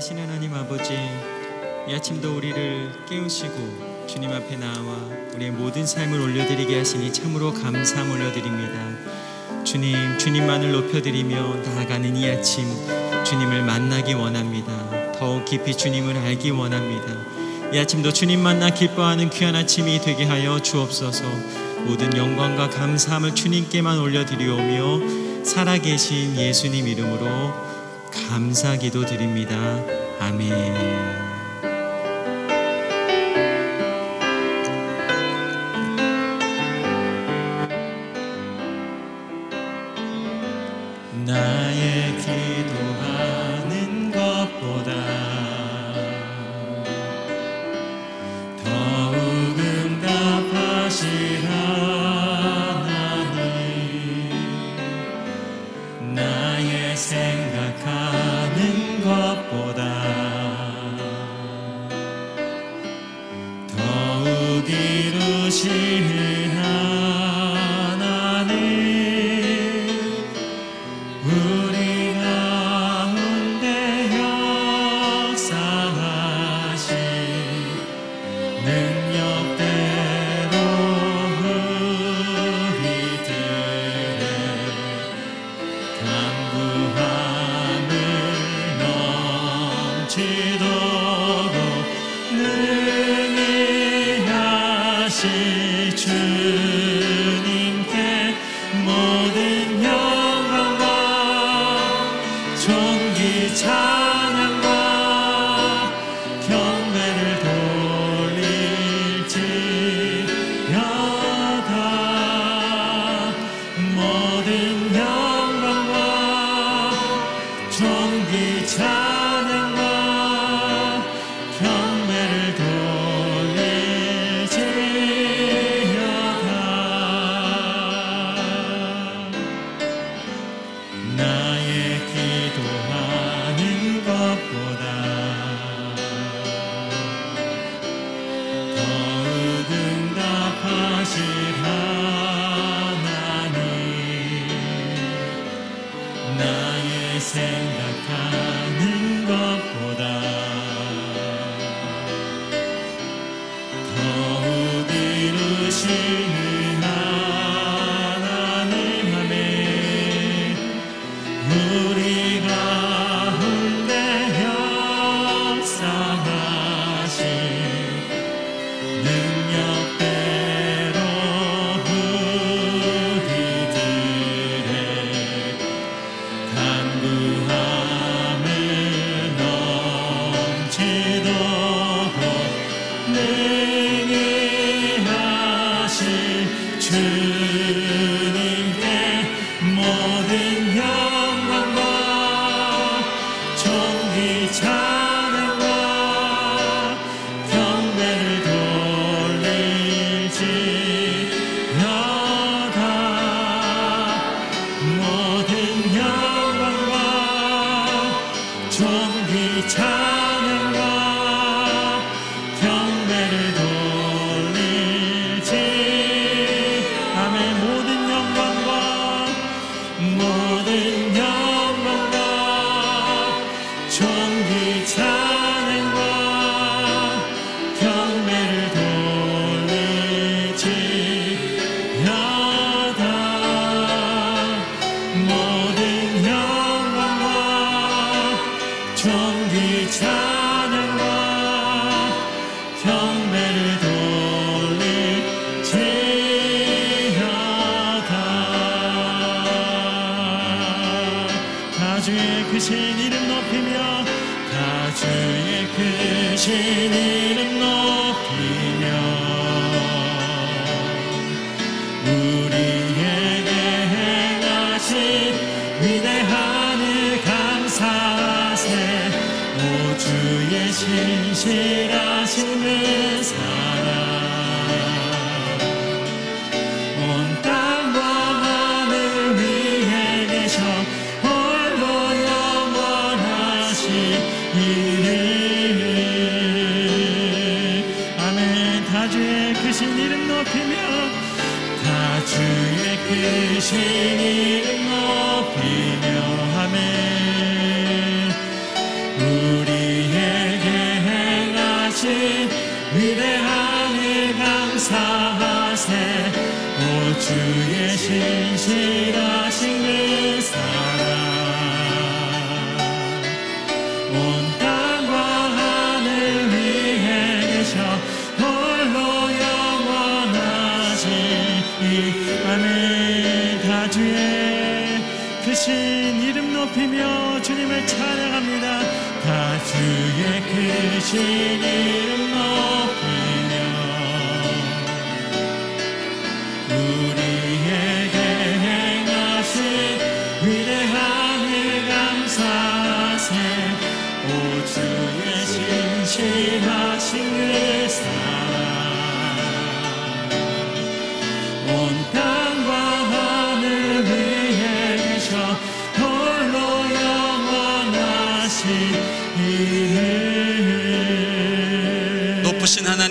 계신 하나님 아버지 이 아침도 우리를 깨우시고 주님 앞에 나와 우리의 모든 삶을 올려드리게 하시니 참으로 감사함 올려드립니다. 주님 주님만을 높여드리며 나아가는 이 아침 주님을 만나기 원합니다. 더욱 깊이 주님을 알기 원합니다. 이 아침도 주님 만나 기뻐하는 귀한 아침이 되게 하여 주옵소서. 모든 영광과 감사함을 주님께만 올려드리오며 살아계신 예수님 이름으로 감사 기도 드립니다. 아멘. 心。time.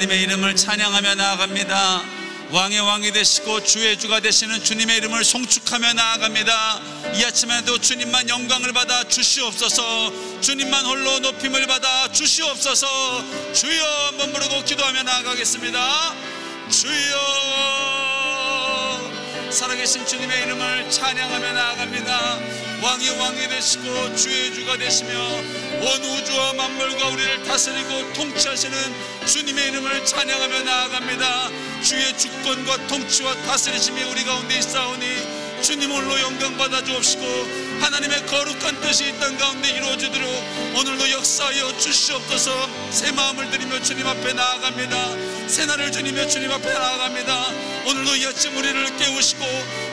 하나님의 이름을 찬양하며 나아갑니다. 왕의 왕이 되시고 주의 주가 되시는 주님의 이름을 송축하며 나아갑니다. 이 아침에도 주님만 영광을 받아 주시옵소서. 주님만 홀로 높임을 받아 주시옵소서. 주여 한번 부르고 기도하며 나아가겠습니다. 주여 살아계신 주님의 이름을 찬양하며 나아갑니다. 왕이 왕이 되시고 주의 주가 되시며 온 우주와 만물과 우리를 다스리고 통치하시는 주님의 이름을 찬양하며 나아갑니다. 주의 주권과 통치와 다스리심이 우리 가운데 있사오니 주님 홀로 영광 받아 주옵시고 하나님의 거룩한 뜻이 이 땅 가운데 이루어지도록 오늘도 역사하여 주시옵소서. 새 마음을 드리며 주님 앞에 나아갑니다. 새 날을 주니며 주님 앞에 나아갑니다. 오늘도 이 아침 우리를 깨우시고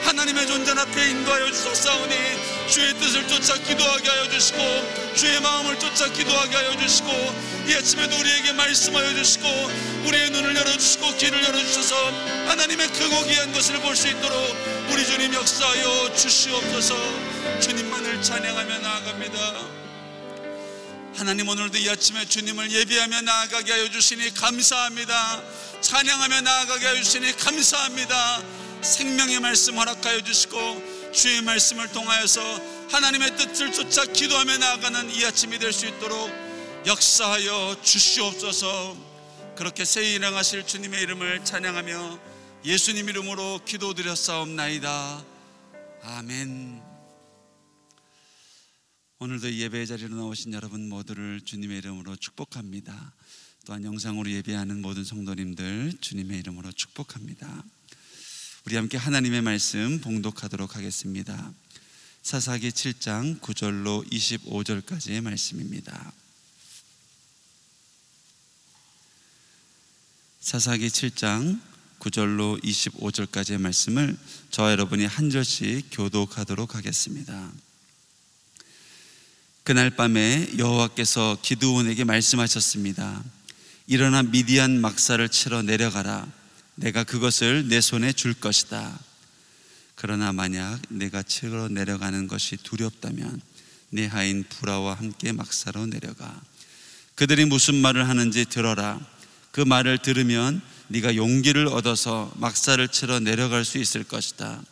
하나님의 존재 앞에 인도하여 주소사오니 주의 뜻을 쫓아 기도하게 하여 주시고 주의 마음을 쫓아 기도하게 하여 주시고 이 아침에도 우리에게 말씀하여 주시고 우리의 눈을 열어주시고 귀를 열어주셔서 하나님의 크고 귀한 것을 볼 수 있도록 우리 주님 역사하여 주시옵소서. 주님만을 찬양하며 나아갑니다. 하나님 오늘도 이 아침에 주님을 예비하며 나아가게 하여 주시니 감사합니다. 찬양하며 나아가게 하여 주시니 감사합니다. 생명의 말씀 허락하여 주시고 주의 말씀을 통하여서 하나님의 뜻을 쫓아 기도하며 나아가는 이 아침이 될 수 있도록 역사하여 주시옵소서. 그렇게 새 일행하실 주님의 이름을 찬양하며 예수님 이름으로 기도드렸사옵나이다. 아멘. 오늘도 예배의 자리로 나오신 여러분 모두를 주님의 이름으로 축복합니다. 또한 영상으로 예배하는 모든 성도님들 주님의 이름으로 축복합니다. 우리 함께 하나님의 말씀 봉독하도록 하겠습니다. 사사기 7장 9절로 25절까지의 말씀입니다. 사사기 7장 9절로 25절까지의 말씀을 저와 여러분이 한 절씩 교독하도록 하겠습니다. 그날 밤에 여호와께서 기드온에게 말씀하셨습니다. 일어나 미디안 막사를 치러 내려가라. 내가 그것을 내 손에 줄 것이다. 그러나 만약 내가 치러 내려가는 것이 두렵다면 내 하인 부라와 함께 막사로 내려가. 그들이 무슨 말을 하는지 들어라. 그 말을 들으면 네가 용기를 얻어서 막사를 치러 내려갈 수 있을 것이다.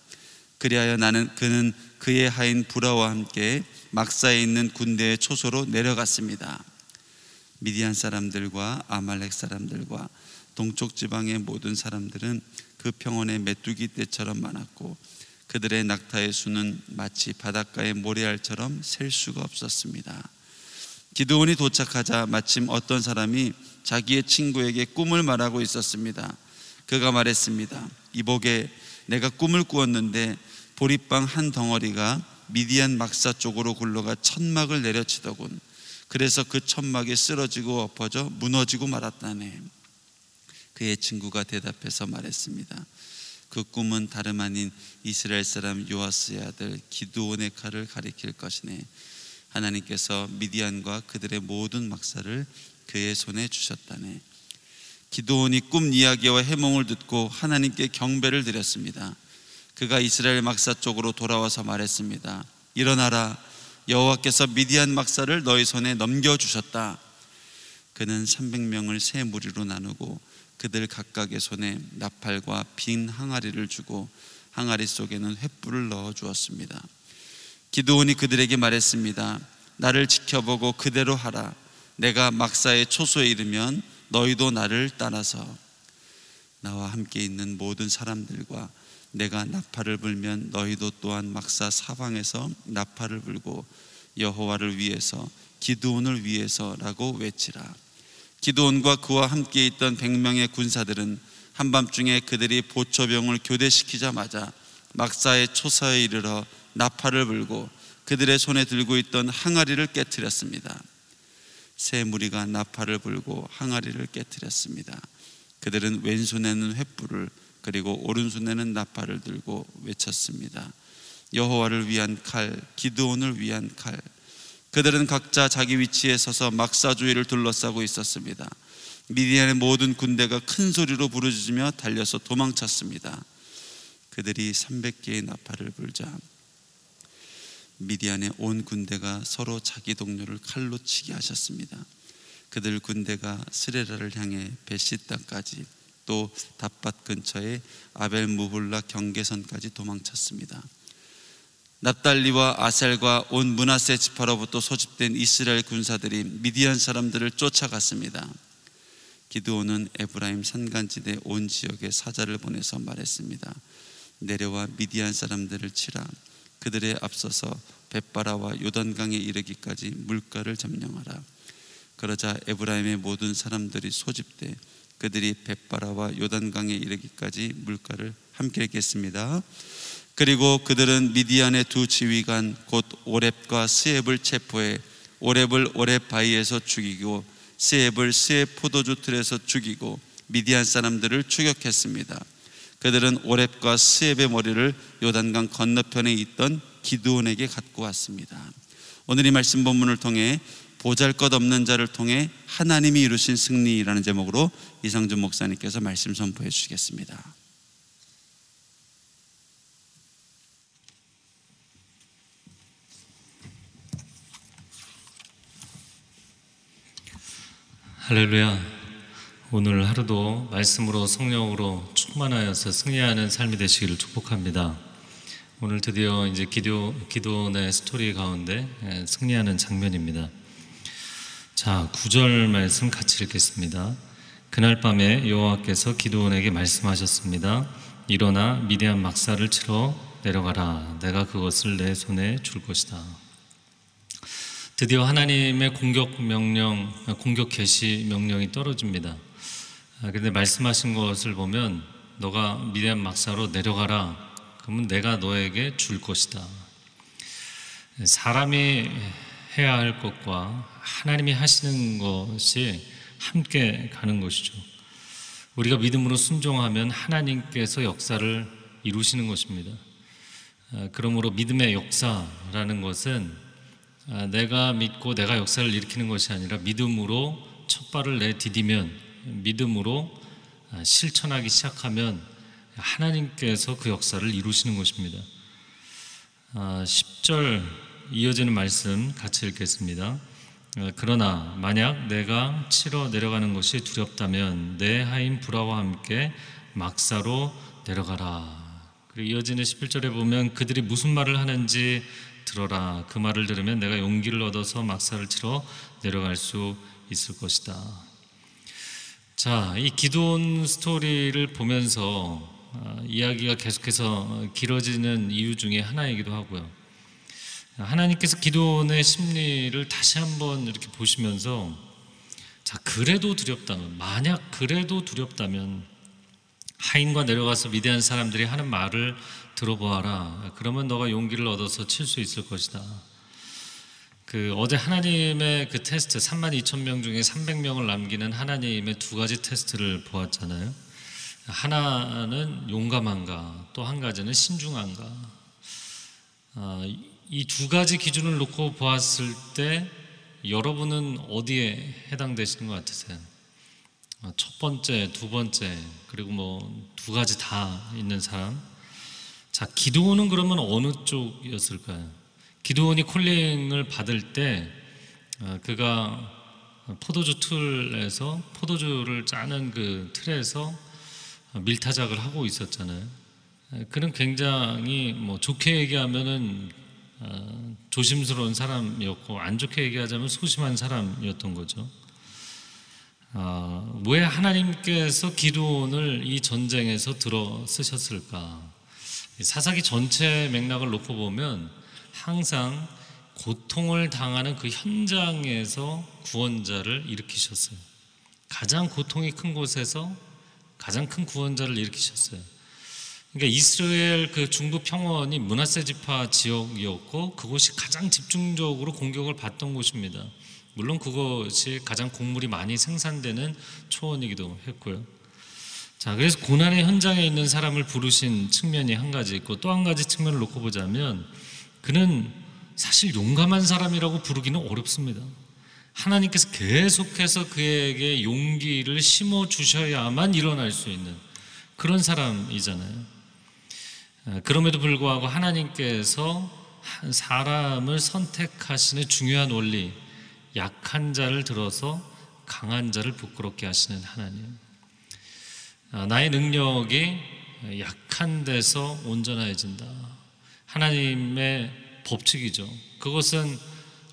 그리하여 나는 그는 그의 하인 부라와 함께 막사에 있는 군대의 초소로 내려갔습니다. 미디안 사람들과 아말렉 사람들과 동쪽 지방의 모든 사람들은 그 평원에 메뚜기 떼처럼 많았고 그들의 낙타의 수는 마치 바닷가의 모래알처럼 셀 수가 없었습니다. 기드온이 도착하자 마침 어떤 사람이 자기의 친구에게 꿈을 말하고 있었습니다. 그가 말했습니다. 이복에 내가 꿈을 꾸었는데 보리빵 한 덩어리가 미디안 막사 쪽으로 굴러가 천막을 내려치더군. 그래서 그 천막이 쓰러지고 엎어져 무너지고 말았다네. 그의 친구가 대답해서 말했습니다. 그 꿈은 다름 아닌 이스라엘 사람 요아스의 아들 기드온의 칼을 가리킬 것이네. 하나님께서 미디안과 그들의 모든 막사를 그의 손에 주셨다네. 기도온이 꿈 이야기와 해몽을 듣고 하나님께 경배를 드렸습니다. 그가 이스라엘 막사 쪽으로 돌아와서 말했습니다. 일어나라. 여호와께서 미디안 막사를 너희 손에 넘겨 주셨다. 그는 300명을 세 무리로 나누고 그들 각각의 손에 나팔과 빈 항아리를 주고 항아리 속에는 횃불을 넣어 주었습니다. 기드온이 그들에게 말했습니다. 나를 지켜보고 그대로 하라. 내가 막사의 초소에 이르면 너희도 나를 따라서 나와 함께 있는 모든 사람들과 내가 나팔을 불면 너희도 또한 막사 사방에서 나팔을 불고 여호와를 위해서 기드온을 위해서라고 외치라. 기드온과 그와 함께 있던 100명의 군사들은 한밤중에 그들이 보초병을 교대시키자마자 막사의 초사에 이르러 나팔을 불고 그들의 손에 들고 있던 항아리를 깨뜨렸습니다. 새 무리가 나팔을 불고 항아리를 깨뜨렸습니다. 그들은 왼손에는 횃불을 그리고 오른손에는 나팔을 들고 외쳤습니다. 여호와를 위한 칼, 기드온을 위한 칼. 그들은 각자 자기 위치에 서서 막사 주위를 둘러싸고 있었습니다. 미디안의 모든 군대가 큰 소리로 부르짖으며 달려서 도망쳤습니다. 그들이 300개의 나팔을 불자 미디안의 온 군대가 서로 자기 동료를 칼로 치게 하셨습니다. 그들 군대가 스레라를 향해 베시다까지 또 답밭 근처의 아벨 무홀라 경계선까지 도망쳤습니다. 납달리와 아셀과 온 문하세 지파로부터 소집된 이스라엘 군사들이 미디안 사람들을 쫓아갔습니다. 기드온은 에브라임 산간지대 온 지역에 사자를 보내서 말했습니다. 내려와 미디안 사람들을 치라. 그들의 앞서서 벳바라와 요단강에 이르기까지 물가를 점령하라. 그러자 에브라임의 모든 사람들이 소집돼 그들이 벳바라와 요단강에 이르기까지 물가를 함께 했겠습니다. 그리고 그들은 미디안의 두 지휘관 곧 오렙과 스앱을 체포해 오렙을 오렙 바위에서 죽이고 스앱을 스앱 포도주 틀에서 죽이고 미디안 사람들을 추격했습니다. 그들은 오렙과 스앱의 머리를 요단강 건너편에 있던 기드온에게 갖고 왔습니다. 오늘 이 말씀 본문을 통해 보잘것없는 자를 통해 하나님이 이루신 승리라는 제목으로 이상준 목사님께서 말씀 선포해 주시겠습니다. 할렐루야. 오늘 하루도 말씀으로 성령으로 충만하여서 승리하는 삶이 되시기를 축복합니다. 오늘 드디어 이제 기도 기도의 스토리 가운데 예, 승리하는 장면입니다. 자, 9절 말씀 같이 읽겠습니다. 그날 밤에 여호와께서 기도원에게 말씀하셨습니다. 일어나 미디안 막사를 치러 내려가라. 내가 그것을 내 손에 줄 것이다. 드디어 하나님의 공격 명령, 공격 개시 명령이 떨어집니다. 아, 그런데 말씀하신 것을 보면 너가 미디안 막사로 내려가라. 그러면 내가 너에게 줄 것이다. 사람이 해야 할 것과 하나님이 하시는 것이 함께 가는 것이죠. 우리가 믿음으로 순종하면 하나님께서 역사를 이루시는 것입니다. 아, 그러므로 믿음의 역사라는 것은 아, 내가 믿고 내가 역사를 일으키는 것이 아니라 믿음으로 첫 발을 내디디면 믿음으로 아, 실천하기 시작하면 하나님께서 그 역사를 이루시는 것입니다. 10절 이어지는 말씀 같이 읽겠습니다. 어, 그러나 만약 내가 치러 내려가는 것이 두렵다면 내 하인 브라와 함께 막사로 내려가라. 그리고 이어지는 11절에 보면 그들이 무슨 말을 하는지 들어라. 그 말을 들으면 내가 용기를 얻어서 막사를 치러 내려갈 수 있을 것이다. 자, 이 기도원 스토리를 보면서 어, 이야기가 계속해서 길어지는 이유 중에 하나이기도 하고요. 하나님께서 기도원의 심리를 다시 한번 이렇게 보시면서 자, 그래도 두렵다면, 만약 그래도 두렵다면 하인과 내려가서 위대한 사람들이 하는 말을 들어보아라. 그러면 너가 용기를 얻어서 칠 수 있을 것이다. 그 어제 하나님의 그 테스트 3만 2천 명 중에 300명을 남기는 하나님의 두 가지 테스트를 보았잖아요. 하나는 용감한가, 또 한 가지는 신중한가. 아, 이두 가지 기준을 놓고 보았을 때 여러분은 어디에 해당되시는 것 같으세요? 아, 첫 번째, 두 번째, 그리고 뭐 두 가지 다 있는 사람. 자, 기도원은 그러면 어느 쪽이었을까요? 기도원이 콜링을 받을 때 아, 그가 포도주 틀에서 포도주를 짜는 그 틀에서 밀타작을 하고 있었잖아요. 그는 굉장히 뭐 좋게 얘기하면은 어, 조심스러운 사람이었고 안 좋게 얘기하자면 소심한 사람이었던 거죠. 어, 왜 하나님께서 기도원을 이 전쟁에서 들어 쓰셨을까? 사사기 전체 맥락을 놓고 보면 항상 고통을 당하는 그 현장에서 구원자를 일으키셨어요. 가장 고통이 큰 곳에서 가장 큰 구원자를 일으키셨어요. 그러니까 이스라엘 그 중부 평원이 문하세 지파 지역이었고 그곳이 가장 집중적으로 공격을 받던 곳입니다. 물론 그것이 가장 곡물이 많이 생산되는 초원이기도 했고요. 자, 그래서 고난의 현장에 있는 사람을 부르신 측면이 한 가지 있고 또 한 가지 측면을 놓고 보자면 그는 사실 용감한 사람이라고 부르기는 어렵습니다. 하나님께서 계속해서 그에게 용기를 심어 주셔야만 일어날 수 있는 그런 사람이잖아요. 아, 그럼에도 불구하고 하나님께서 한 사람을 선택하시는 중요한 원리, 약한 자를 들어서 강한 자를 부끄럽게 하시는 하나님. 아, 나의 능력이 약한 데서 온전해진다. 하나님의 법칙이죠. 그것은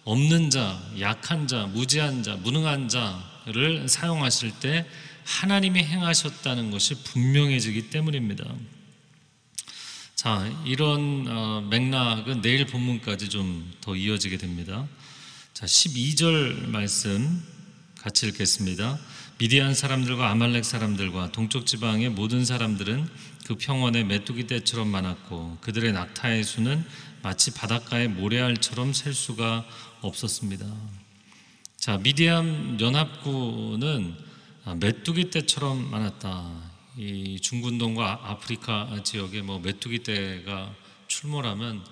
없는 자, 약한 자, 무지한 자, 무능한 자를 사용하실 때 하나님이 행하셨다는 것이 분명해지기 때문입니다. 자, 이런 어, 맥락은 내일 본문까지 좀 더 이어지게 됩니다. 자, 12절 말씀 같이 읽겠습니다. 미디안 사람들과 아말렉 사람들과 동쪽 지방의 모든 사람들은 그 평원에 메뚜기 떼처럼 많았고 그들의 낙타의 수는 마치 바닷가의 모래알처럼 셀 수가 없었습니다. 자, 미디안 연합군은 메뚜기 떼처럼 많았다. 이 중군동과 아프리카 지역에 뭐 메뚜기 떼가 출몰하면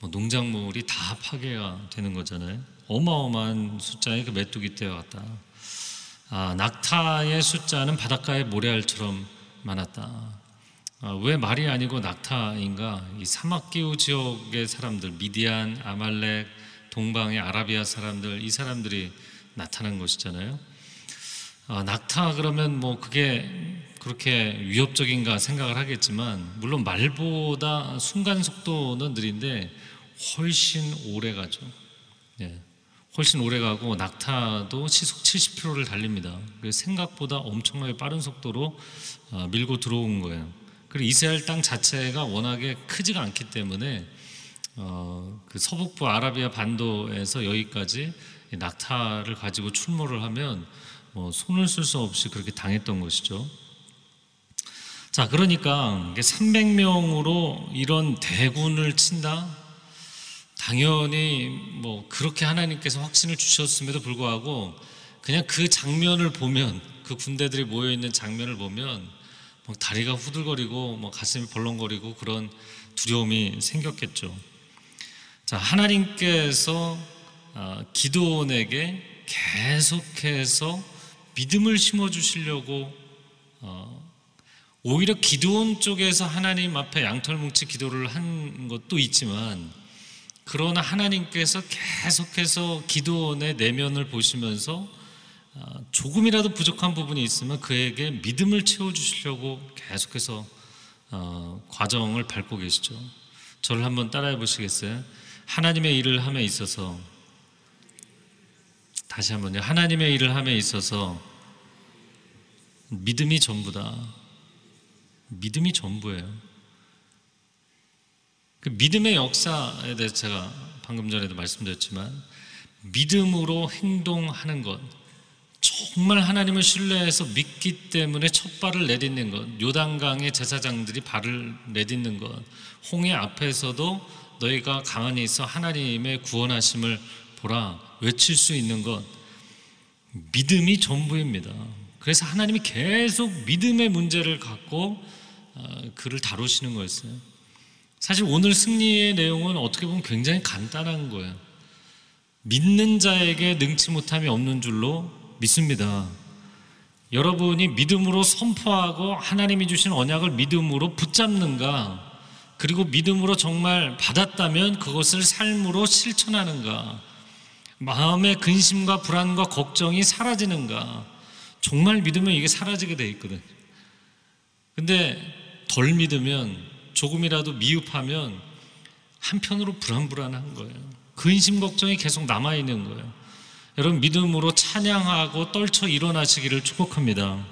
뭐 농작물이 다 파괴가 되는 거잖아요. 어마어마한 숫자의 그 메뚜기 떼와 같다. 아, 낙타의 숫자는 바닷가의 모래알처럼 많았다. 아, 왜 말이 아니고 낙타인가? 이 사막 기후 지역의 사람들, 미디안, 아말렉, 동방의 아라비아 사람들, 이 사람들이 나타난 것이잖아요. 아, 낙타 그러면 뭐 그게 그렇게 위협적인가 생각을 하겠지만 물론 말보다 순간 속도는 느린데 훨씬 오래 가죠. 예. 훨씬 오래 가고 낙타도 시속 70km를 달립니다. 생각보다 엄청나게 빠른 속도로 아, 밀고 들어온 거예요. 그리고 이스라엘 땅 자체가 워낙에 크지가 않기 때문에 어, 그 서북부 아라비아 반도에서 여기까지 낙타를 가지고 출몰을 하면 뭐 손을 쓸 수 없이 그렇게 당했던 것이죠. 자, 그러니까 300명으로 이런 대군을 친다? 당연히 뭐 그렇게 하나님께서 확신을 주셨음에도 불구하고 그냥 그 장면을 보면 그 군대들이 모여 있는 장면을 보면 뭐 다리가 후들거리고 뭐 가슴이 벌렁거리고 그런 두려움이 생겼겠죠. 자, 하나님께서 아, 기도원에게 계속해서 믿음을 심어 주시려고 어, 오히려 기도원 쪽에서 하나님 앞에 양털뭉치 기도를 한 것도 있지만 그러나 하나님께서 계속해서 기도원의 내면을 보시면서 아, 조금이라도 부족한 부분이 있으면 그에게 믿음을 채워주시려고 계속해서 어, 과정을 밟고 계시죠. 저를 한번 따라해 보시겠어요? 하나님의 일을 함에 있어서 다시 한번요. 하나님의 일을 함에 있어서 믿음이 전부다. 믿음이 전부예요. 그 믿음의 역사에 대해서 제가 방금 전에도 말씀드렸지만 믿음으로 행동하는 것 정말 하나님을 신뢰해서 믿기 때문에 첫 발을 내딛는 것 요단강의 제사장들이 발을 내딛는 것 홍해 앞에서도 너희가 가만히 있어 하나님의 구원하심을 보라 외칠 수 있는 것 믿음이 전부입니다. 그래서 하나님이 계속 믿음의 문제를 갖고 어, 그를 다루시는 거였어요. 사실 오늘 승리의 내용은 어떻게 보면 굉장히 간단한 거예요. 믿는 자에게 능치 못함이 없는 줄로 믿습니다. 여러분이 믿음으로 선포하고 하나님이 주신 언약을 믿음으로 붙잡는가, 그리고 믿음으로 정말 받았다면 그것을 삶으로 실천하는가, 마음의 근심과 불안과 걱정이 사라지는가, 정말 믿으면 이게 사라지게 돼 있거든. 근데 덜 믿으면 조금이라도 미흡하면 한편으로 불안불안한 거예요. 근심 걱정이 계속 남아 있는 거예요. 여러분 믿음으로 찬양하고 떨쳐 일어나시기를 축복합니다.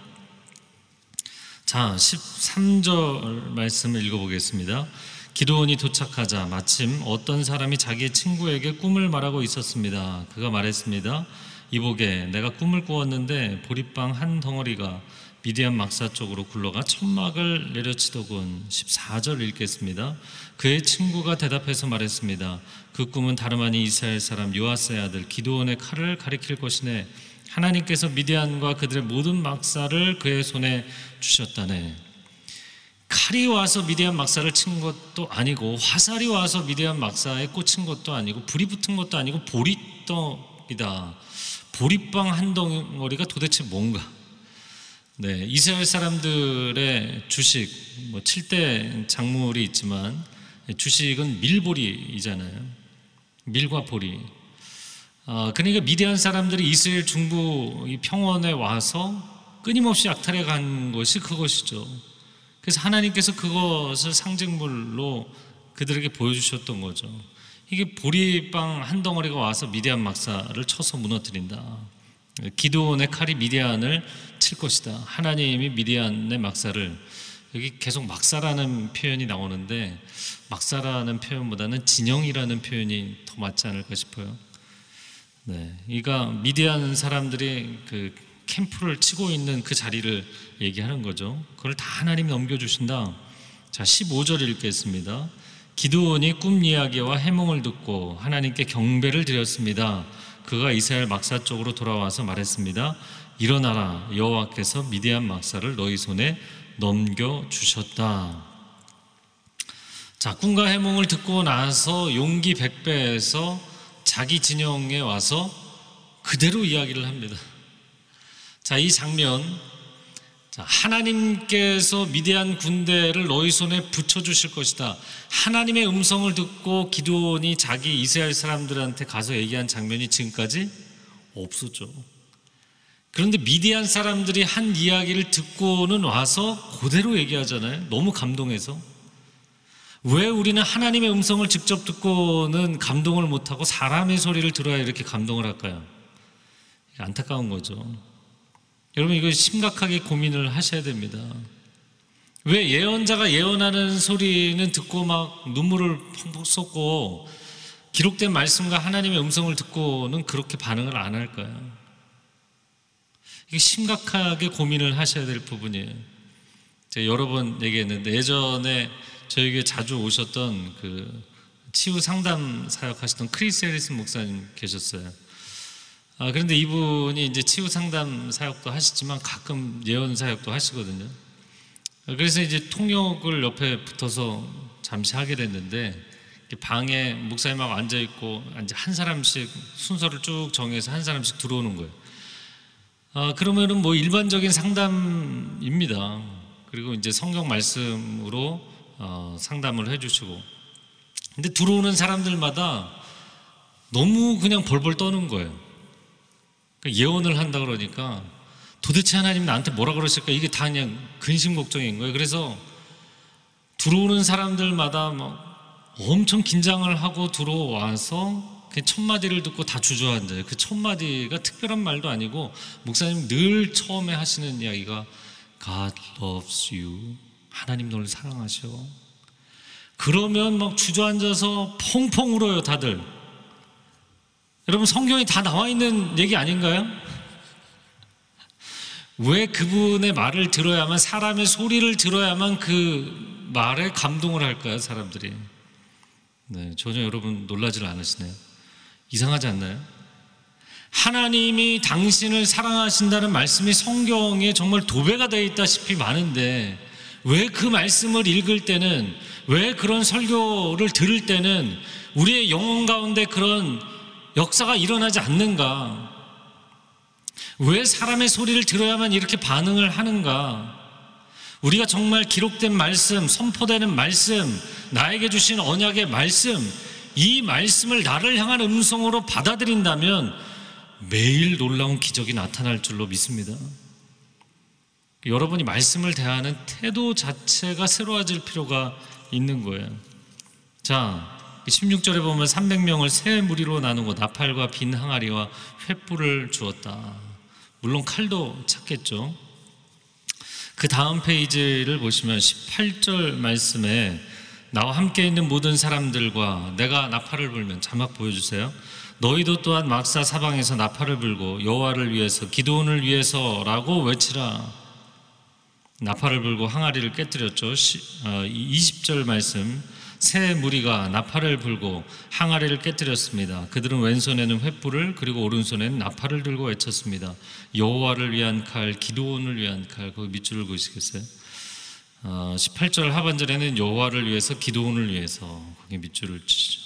자, 13절 말씀을 읽어보겠습니다. 기도원이 도착하자 마침 어떤 사람이 자기의 친구에게 꿈을 말하고 있었습니다. 그가 말했습니다. 이보게 내가 꿈을 꾸었는데 보리빵 한 덩어리가 미디안 막사 쪽으로 굴러가 천막을 내려치더군. 14절 읽겠습니다. 그의 친구가 대답해서 말했습니다. 그 꿈은 다름 아닌 이스라엘 사람 요아스의 아들 기도원의 칼을 가리킬 것이네. 하나님께서 미디안과 그들의 모든 막사를 그의 손에 주셨다네. 칼이 와서 미디안 막사를 친 것도 아니고 화살이 와서 미디안 막사에 꽂힌 것도 아니고 불이 붙은 것도 아니고 보리떡이다. 보리빵 한 덩어리가 도대체 뭔가? 네, 이스라엘 사람들의 주식 뭐 7대 작물이 있지만 주식은 밀보리이잖아요. 밀과 보리. 아, 그러니까 미디안 사람들이 이스라엘 중부 이 평원에 와서 끊임없이 약탈해 간 것이 그것이죠. 그래서 하나님께서 그것을 상징물로 그들에게 보여주셨던 거죠. 이게 보리빵 한 덩어리가 와서 미디안 막사를 쳐서 무너뜨린다. 기도원의 칼이 미디안을 칠 것이다. 하나님이 미디안의 막사를 여기 계속 막사라는 표현이 나오는데 막사라는 표현보다는 진영이라는 표현이 더 맞지 않을까 싶어요. 네, 이가 미디안 사람들이 그 캠프를 치고 있는 그 자리를 얘기하는 거죠. 그걸 다 하나님이 넘겨주신다. 자, 15절 읽겠습니다. 기드온이 꿈 이야기와 해몽을 듣고 하나님께 경배를 드렸습니다. 그가 이스라엘 막사 쪽으로 돌아와서 말했습니다. 일어나라 여호와께서 미디안 막사를 너희 손에 넘겨 주셨다. 자, 꿈과 해몽을 듣고 나서 용기 백배에서 자기 진영에 와서 그대로 이야기를 합니다. 자, 이 장면 자, 하나님께서 미대한 군대를 너희 손에 붙여 주실 것이다. 하나님의 음성을 듣고 기도원이 자기 이스라엘 사람들한테 가서 얘기한 장면이 지금까지 없었죠. 그런데 미디안 사람들이 한 이야기를 듣고는 와서 그대로 얘기하잖아요. 너무 감동해서. 왜 우리는 하나님의 음성을 직접 듣고는 감동을 못하고 사람의 소리를 들어야 이렇게 감동을 할까요? 안타까운 거죠. 여러분 이거 심각하게 고민을 하셔야 됩니다. 왜 예언자가 예언하는 소리는 듣고 막 눈물을 펑펑 쏟고 기록된 말씀과 하나님의 음성을 듣고는 그렇게 반응을 안 할까요? 이게 심각하게 고민을 하셔야 될 부분이에요. 제가 여러 번 얘기했는데 예전에 저에게 자주 오셨던 그 치유 상담 사역하시던 크리스 해리스 목사님 계셨어요. 아, 그런데 이분이 이제 치유 상담 사역도 하시지만 가끔 예언 사역도 하시거든요. 그래서 이제 통역을 옆에 붙어서 잠시 하게 됐는데 방에 목사님하고 앉아 있고 한 사람씩 순서를 쭉 정해서 한 사람씩 들어오는 거예요. 아, 그러면은 뭐 일반적인 상담입니다. 그리고 이제 성경 말씀으로 어, 상담을 해주시고. 근데 들어오는 사람들마다 너무 그냥 벌벌 떠는 거예요. 그러니까 예언을 한다 그러니까 도대체 하나님 나한테 뭐라 그러실까 이게 다 그냥 근심 걱정인 거예요. 그래서 들어오는 사람들마다 막 엄청 긴장을 하고 들어와서 첫 마디를 듣고 다 주저앉아요. 그 첫 마디가 특별한 말도 아니고 목사님 늘 처음에 하시는 이야기가 God loves you. 하나님 너를 사랑하셔. 그러면 막 주저앉아서 펑펑 울어요, 다들. 여러분 성경에 다 나와 있는 얘기 아닌가요? 왜 그분의 말을 들어야만 사람의 소리를 들어야만 그 말에 감동을 할까요, 사람들이? 네, 전혀 여러분 놀라질 않으시네요. 이상하지 않나요? 하나님이 당신을 사랑하신다는 말씀이 성경에 정말 도배가 되어 있다시피 많은데 왜 그 말씀을 읽을 때는 왜 그런 설교를 들을 때는 우리의 영혼 가운데 그런 역사가 일어나지 않는가? 왜 사람의 소리를 들어야만 이렇게 반응을 하는가? 우리가 정말 기록된 말씀, 선포되는 말씀, 나에게 주신 언약의 말씀, 이 말씀을 나를 향한 음성으로 받아들인다면 매일 놀라운 기적이 나타날 줄로 믿습니다. 여러분이 말씀을 대하는 태도 자체가 새로워질 필요가 있는 거예요. 자, 16절에 보면 300명을 세 무리로 나누고 나팔과 빈 항아리와 횃불을 주었다. 물론 칼도 찾겠죠. 그 다음 페이지를 보시면 18절 말씀에 나와 함께 있는 모든 사람들과 내가 나팔을 불면 자막 보여주세요. 너희도 또한 막사 사방에서 나팔을 불고 여호와를 위해서 기도원을 위해서라고 외치라. 나팔을 불고 항아리를 깨뜨렸죠. 어, 20절 말씀. 새 무리가 나팔을 불고 항아리를 깨뜨렸습니다. 그들은 왼손에는 횃불을 그리고 오른손에는 나팔을 들고 외쳤습니다. 여호와를 위한 칼, 기도원을 위한 칼. 거기 밑줄을 그으시겠어요? 어, 18절 하반절에는 여호와를 위해서 기도원을 위해서 거기 밑줄을 치죠.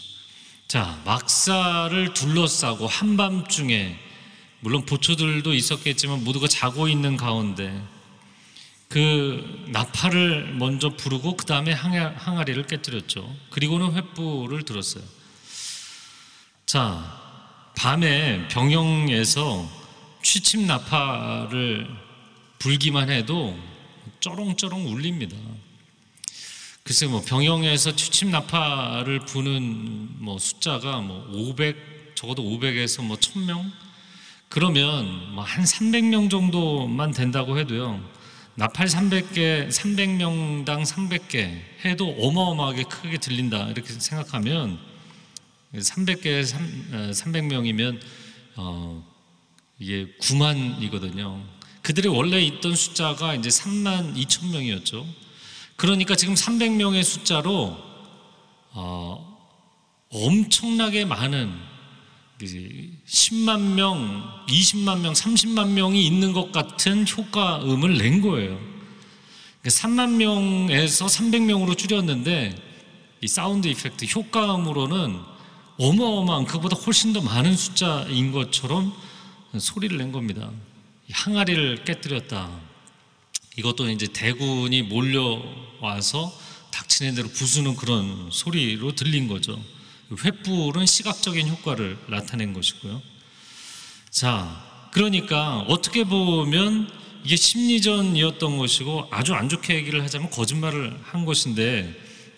자, 막사를 둘러싸고 한밤중에 물론 보초들도 있었겠지만 모두가 자고 있는 가운데 그 나팔을 먼저 부르고 그 다음에 항아리를 깨뜨렸죠. 그리고는 횃불을 들었어요. 자, 밤에 병영에서 취침 나팔을 불기만 해도 쩌렁쩌렁 울립니다. 글쎄 뭐 병영에서 취침 나팔을 부는 뭐 숫자가 뭐 500, 적어도 500에서 뭐 1000명? 그러면 뭐 한 300명 정도만 된다고 해도요. 나팔 300개, 300명당 300개 해도 어마어마하게 크게 들린다 이렇게 생각하면 300개, 300명이면 어, 이게 9만이거든요. 그들이 원래 있던 숫자가 이제 3만 2천 명이었죠. 그러니까 지금 300명의 숫자로 어, 엄청나게 많은 10만 명, 20만 명, 30만 명이 있는 것 같은 효과음을 낸 거예요. 3만 그러니까 명에서 300명으로 줄였는데 이 사운드 이펙트 효과음으로는 어마어마한 그보다 훨씬 더 많은 숫자인 것처럼 소리를 낸 겁니다. 항아리를 깨뜨렸다. 이것도 이제 대군이 몰려와서 닥치는 대로 부수는 그런 소리로 들린 거죠. 횃불은 시각적인 효과를 나타낸 것이고요. 자, 그러니까 어떻게 보면 이게 심리전이었던 것이고 아주 안 좋게 얘기를 하자면 거짓말을 한 것인데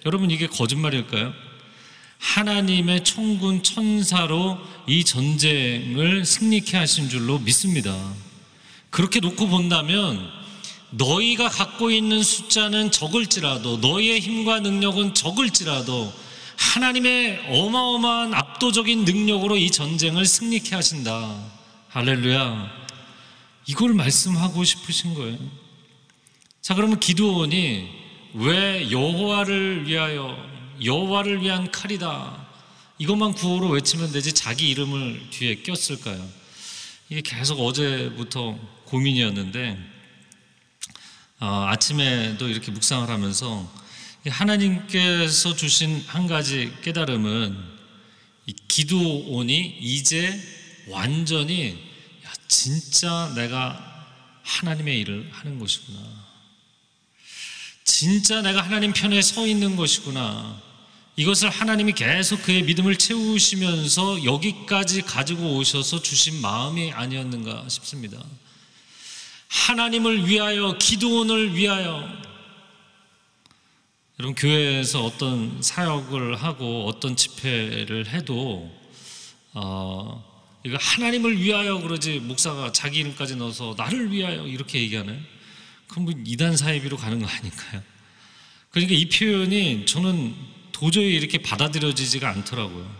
여러분 이게 거짓말일까요? 하나님의 천군 천사로 이 전쟁을 승리케 하신 줄로 믿습니다. 그렇게 놓고 본다면 너희가 갖고 있는 숫자는 적을지라도 너희의 힘과 능력은 적을지라도 하나님의 어마어마한 압도적인 능력으로 이 전쟁을 승리케 하신다. 할렐루야. 이걸 말씀하고 싶으신 거예요. 자, 그러면 기도원이 왜 여호와를 위하여 여호와를 위한 칼이다. 이것만 구호로 외치면 되지 자기 이름을 뒤에 꼈을까요? 이게 계속 어제부터 고민이었는데 어, 아침에도 이렇게 묵상을 하면서 하나님께서 주신 한 가지 깨달음은 이 기도원이 이제 완전히 야, 진짜 내가 하나님의 일을 하는 것이구나. 진짜 내가 하나님 편에 서 있는 것이구나. 이것을 하나님이 계속 그의 믿음을 채우시면서 여기까지 가지고 오셔서 주신 마음이 아니었는가 싶습니다. 하나님을 위하여, 기도원을 위하여, 여러분 교회에서 어떤 사역을 하고 어떤 집회를 해도 어, 이거 하나님을 위하여 그러지 목사가 자기 이름까지 넣어서 나를 위하여 이렇게 얘기하네. 그럼 뭐 이단 사이비로 가는 거 아닐까요? 그러니까 이 표현이 저는 도저히 이렇게 받아들여지지가 않더라고요.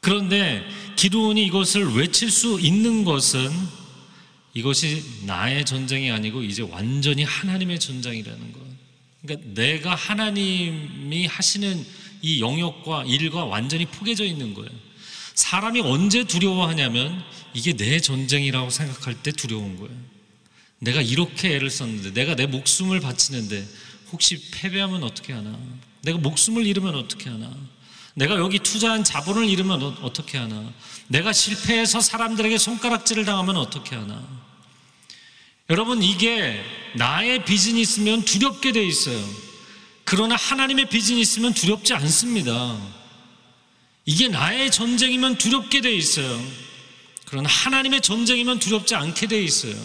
그런데 기도원이 이것을 외칠 수 있는 것은 이것이 나의 전쟁이 아니고 이제 완전히 하나님의 전쟁이라는 것. 그러니까 내가 하나님이 하시는 이 영역과 일과 완전히 포개져 있는 거예요. 사람이 언제 두려워하냐면 이게 내 전쟁이라고 생각할 때 두려운 거예요. 내가 이렇게 애를 썼는데 내가 내 목숨을 바치는데 혹시 패배하면 어떻게 하나? 내가 목숨을 잃으면 어떻게 하나? 내가 여기 투자한 자본을 잃으면 어, 어떻게 하나? 내가 실패해서 사람들에게 손가락질을 당하면 어떻게 하나? 여러분, 이게 나의 비즈니스면 두렵게 돼 있어요. 그러나 하나님의 비즈니스면 두렵지 않습니다. 이게 나의 전쟁이면 두렵게 돼 있어요. 그러나 하나님의 전쟁이면 두렵지 않게 돼 있어요.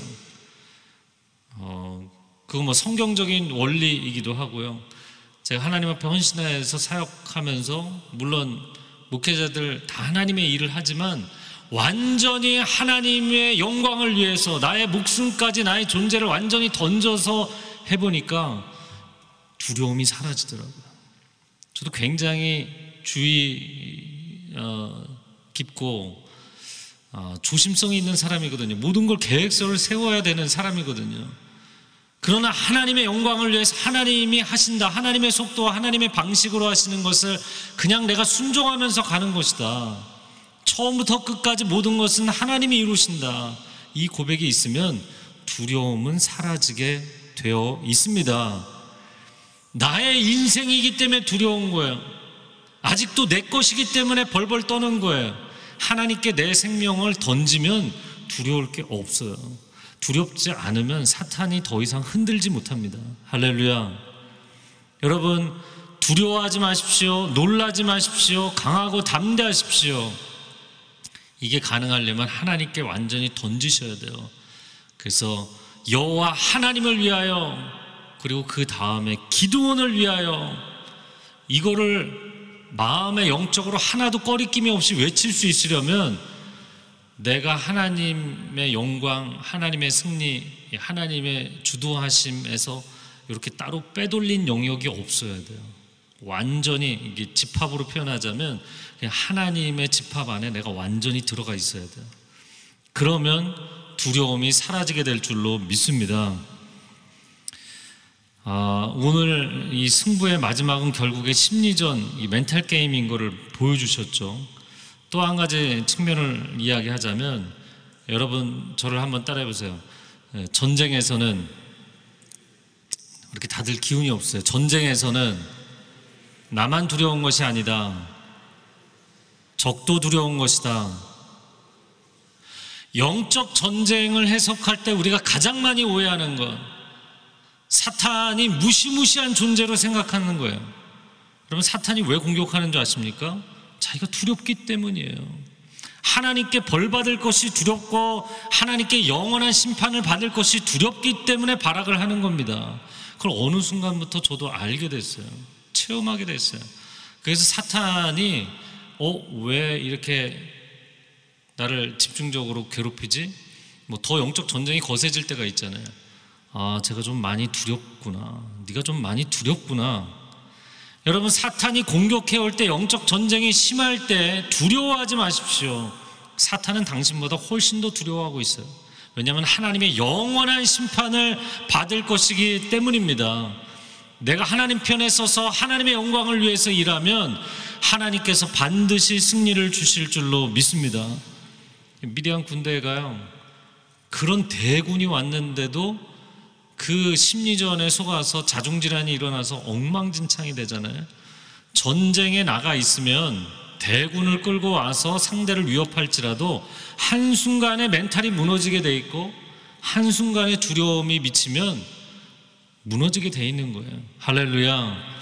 어, 그거 뭐 성경적인 원리이기도 하고요. 제가 하나님 앞에 헌신해서 사역하면서 물론 목회자들 다 하나님의 일을 하지만 완전히 하나님의 영광을 위해서 나의 목숨까지 나의 존재를 완전히 던져서 해보니까 두려움이 사라지더라고요. 저도 굉장히 주의 어, 깊고 어, 조심성이 있는 사람이거든요. 모든 걸 계획서를 세워야 되는 사람이거든요. 그러나 하나님의 영광을 위해서 하나님이 하신다. 하나님의 속도와 하나님의 방식으로 하시는 것을 그냥 내가 순종하면서 가는 것이다. 처음부터 끝까지 모든 것은 하나님이 이루신다. 이 고백이 있으면 두려움은 사라지게 되어 있습니다. 나의 인생이기 때문에 두려운 거예요. 아직도 내 것이기 때문에 벌벌 떠는 거예요. 하나님께 내 생명을 던지면 두려울 게 없어요. 두렵지 않으면 사탄이 더 이상 흔들지 못합니다. 할렐루야. 여러분, 두려워하지 마십시오. 놀라지 마십시오. 강하고 담대하십시오. 이게 가능하려면 하나님께 완전히 던지셔야 돼요. 그래서 여호와 하나님을 위하여 그리고 그 다음에 기도원을 위하여 이거를 마음의 영적으로 하나도 꺼리낌이 없이 외칠 수 있으려면 내가 하나님의 영광, 하나님의 승리, 하나님의 주도하심에서 이렇게 따로 빼돌린 영역이 없어야 돼요. 완전히 이게 집합으로 표현하자면 하나님의 집합 안에 내가 완전히 들어가 있어야 돼요. 그러면 두려움이 사라지게 될 줄로 믿습니다. 아, 오늘 이 승부의 마지막은 결국에 심리전, 이 멘탈 게임인 것을 보여주셨죠. 또 한 가지 측면을 이야기하자면 여러분 저를 한번 따라해 보세요. 예, 전쟁에서는 이렇게 다들 기운이 없어요. 전쟁에서는 나만 두려운 것이 아니다. 적도 두려운 것이다. 영적 전쟁을 해석할 때 우리가 가장 많이 오해하는 것. 사탄이 무시무시한 존재로 생각하는 거예요. 여러분, 사탄이 왜 공격하는 줄 아십니까? 자기가 두렵기 때문이에요. 하나님께 벌 받을 것이 두렵고 하나님께 영원한 심판을 받을 것이 두렵기 때문에 발악을 하는 겁니다. 그걸 어느 순간부터 저도 알게 됐어요. 체험하게 됐어요. 그래서 사탄이 어, 왜 이렇게 나를 집중적으로 괴롭히지? 뭐 더 영적 전쟁이 거세질 때가 있잖아요. 아, 제가 좀 많이 두렵구나. 네가 좀 많이 두렵구나. 여러분 사탄이 공격해 올 때 영적 전쟁이 심할 때 두려워하지 마십시오. 사탄은 당신보다 훨씬 더 두려워하고 있어요. 왜냐하면 하나님의 영원한 심판을 받을 것이기 때문입니다. 내가 하나님 편에 서서 하나님의 영광을 위해서 일하면 하나님께서 반드시 승리를 주실 줄로 믿습니다. 미디안 군대에 가요. 그런 대군이 왔는데도 그 심리전에 속아서 자중질환이 일어나서 엉망진창이 되잖아요. 전쟁에 나가 있으면 대군을 끌고 와서 상대를 위협할지라도 한순간에 멘탈이 무너지게 돼 있고 한순간에 두려움이 미치면 무너지게 돼 있는 거예요. 할렐루야.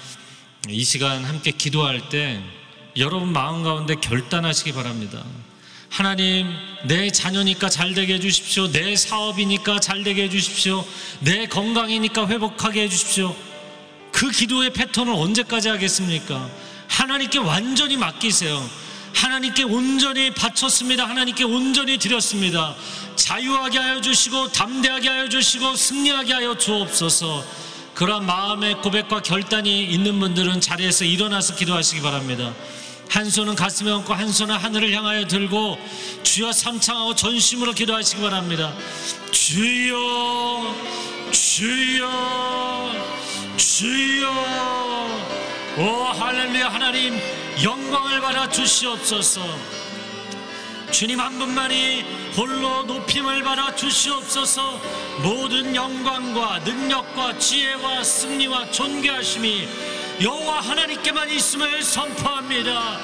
이 시간 함께 기도할 때 여러분 마음 가운데 결단하시기 바랍니다. 하나님, 내 자녀니까 잘 되게 해주십시오. 내 사업이니까 잘 되게 해주십시오. 내 건강이니까 회복하게 해주십시오. 그 기도의 패턴을 언제까지 하겠습니까? 하나님께 완전히 맡기세요. 하나님께 온전히 바쳤습니다. 하나님께 온전히 드렸습니다. 자유하게 하여 주시고, 담대하게 하여 주시고, 승리하게 하여 주옵소서. 그러한 마음의 고백과 결단이 있는 분들은 자리에서 일어나서 기도하시기 바랍니다. 한 손은 가슴에 얹고 한 손은 하늘을 향하여 들고 주여 삼창하고 전심으로 기도하시기 바랍니다. 주여 주여 주여. 오 할렐루야. 하나님 영광을 받아 주시옵소서. 주님 한 분만이 홀로 높임을 받아 주시옵소서. 모든 영광과 능력과 지혜와 승리와 존귀하심이 여호와 하나님께만 있음을 선포합니다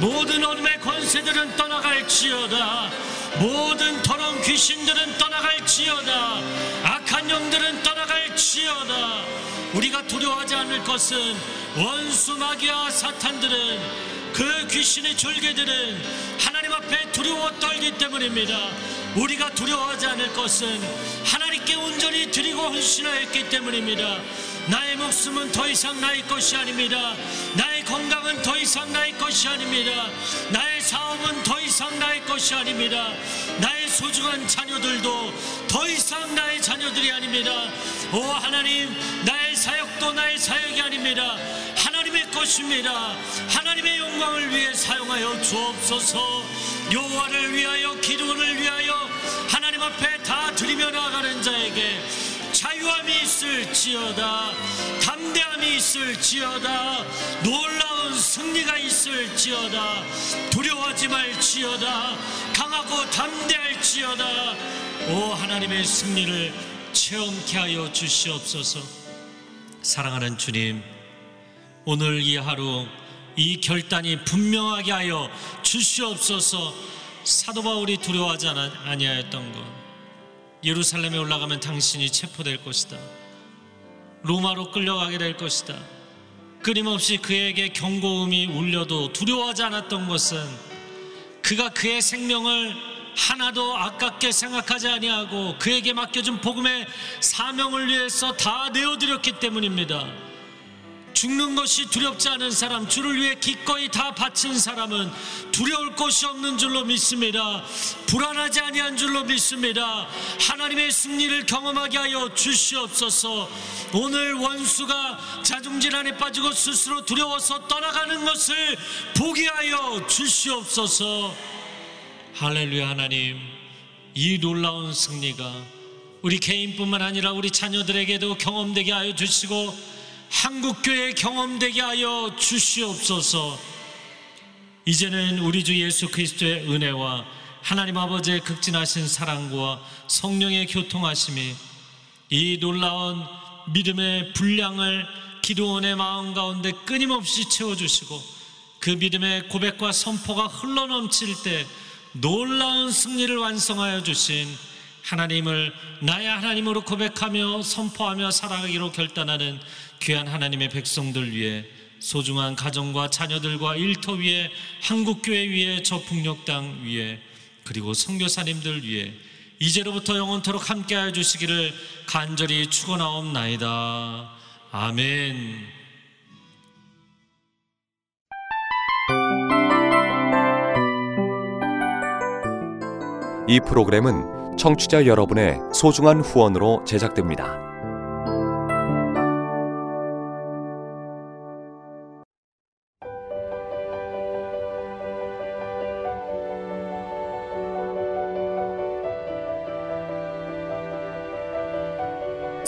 모든 어둠의 권세들은 떠나갈지어다 모든 더러운 귀신들은 떠나갈지어다 악한 영들은 떠나갈지어다 우리가 두려워하지 않을 것은 원수 마귀와 사탄들은 그 귀신의 졸개들은 하나님 앞에 두려워 떨기 때문입니다. 우리가 두려워하지 않을 것은 하나님께 온전히 드리고 헌신하였기 때문입니다. 나의 목숨은 더 이상 나의 것이 아닙니다. 나의 건강은 더 이상 나의 것이 아닙니다. 나의 사업은 더 이상 나의 것이 아닙니다. 나의 소중한 자녀들도 더 이상 나의 자녀들이 아닙니다. 오 하나님, 나의 사역도 나의 사역이 아닙니다. 하나님의 것입니다. 하나님의 영광을 위해 사용하여 주옵소서. 여호와를 위하여 기도를 위하여 하나님 앞에 다 드리며 나가는 자에게 자유함이 있을지어다 담대함이 있을지어다 놀라운 승리가 있을지어다 두려워하지 말지어다 강하고 담대할지어다. 오 하나님의 승리를 체험케 하여 주시옵소서. 사랑하는 주님 오늘 이 하루 이 결단이 분명하게 하여 주시옵소서. 사도 바울이 두려워하지 아니하였던 것 예루살렘에 올라가면 당신이 체포될 것이다 로마로 끌려가게 될 것이다 끊임없이 그에게 경고음이 울려도 두려워하지 않았던 것은 그가 그의 생명을 하나도 아깝게 생각하지 아니하고 그에게 맡겨준 복음의 사명을 위해서 다 내어드렸기 때문입니다. 죽는 것이 두렵지 않은 사람, 주를 위해 기꺼이 다 바친 사람은 두려울 것이 없는 줄로 믿습니다. 불안하지 아니한 줄로 믿습니다. 하나님의 승리를 경험하게 하여 주시옵소서. 오늘 원수가 자중질환에 빠지고 스스로 두려워서 떠나가는 것을 보게 하여 주시옵소서. 할렐루야 하나님, 이 놀라운 승리가 우리 개인뿐만 아니라 우리 자녀들에게도 경험되게 하여 주시고 한국교회 경험되게 하여 주시옵소서. 이제는 우리 주 예수 그리스도의 은혜와 하나님 아버지의 극진하신 사랑과 성령의 교통하심이 이 놀라운 믿음의 분량을 기도원의 마음 가운데 끊임없이 채워주시고 그 믿음의 고백과 선포가 흘러넘칠 때 놀라운 승리를 완성하여 주신 하나님을 나의 하나님으로 고백하며 선포하며 살아가기로 결단하는 귀한 하나님의 백성들 위해 소중한 가정과 자녀들과 일터 위에 한국교회 위에 저풍력당 위에 그리고 선교사님들 위해 이제로부터 영원토록 함께하여 주시기를 간절히 축원하옵나이다. 아멘. 이 프로그램은 청취자 여러분의 소중한 후원으로 제작됩니다.